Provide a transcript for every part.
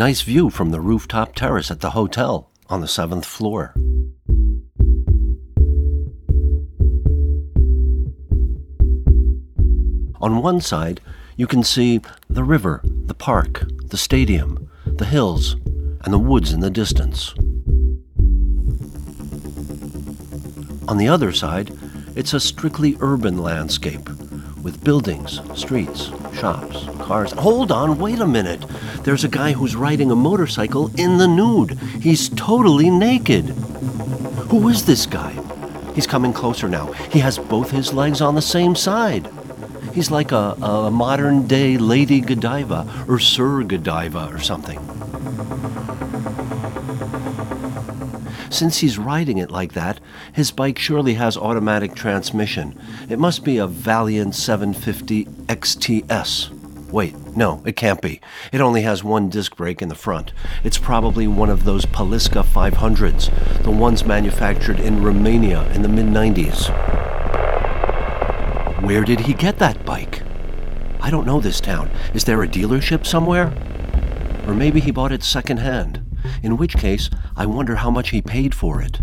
Nice view from the rooftop terrace at the hotel on the seventh floor. On one side, you can see the river, the park, the stadium, the hills, and the woods in the distance. On the other side, it's a strictly urban landscape with buildings, streets, shops, cars. Hold on, wait a minute. There's a guy who's riding a motorcycle in the nude. He's totally naked. Who is this guy? He's coming closer now. He has both his legs on the same side. He's like a, a modern day Lady Godiva or Sir Godiva or something. Since he's riding it like that, his bike surely has automatic transmission. It must be a Valiant 750 XTS. Wait, no, it can't be. It only has one disc brake in the front. It's probably one of those Poliska 500s, the ones manufactured in Romania in the mid 90s. Where did he get that bike? I don't know this town. Is there a dealership somewhere? Or maybe he bought it secondhand in which case I wonder how much he paid for it.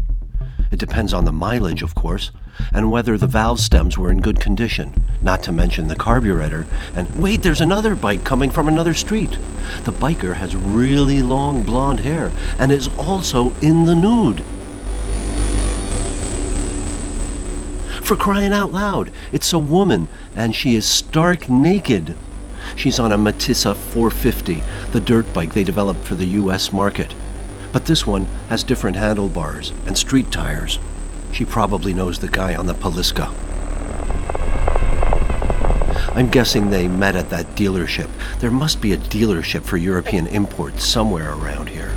It depends on the mileage, of course, and whether the valve stems were in good condition, not to mention the carburetor. And wait, there's another bike coming from another street. The biker has really long blonde hair and is also in the nude. For crying out loud, it's a woman, and she is stark naked. She's on a Matissa 450, the dirt bike they developed for the US market. But this one has different handlebars and street tires. She probably knows the guy on the Poliska. I'm guessing they met at that dealership. There must be a dealership for European imports somewhere around here.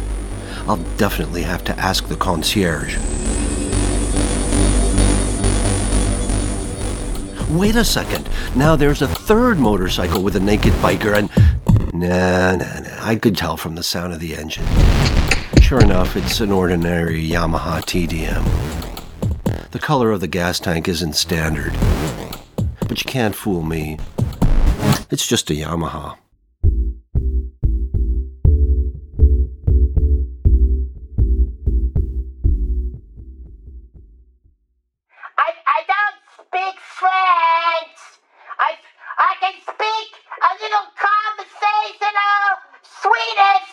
I'll definitely have to ask the concierge. Wait a second. Now there's a third motorcycle with a naked biker and. Nah, nah, nah. I could tell from the sound of the engine. Sure enough, it's an ordinary Yamaha TDM. The color of the gas tank isn't standard. But you can't fool me. It's just a Yamaha. and speak a little conversational Swedish.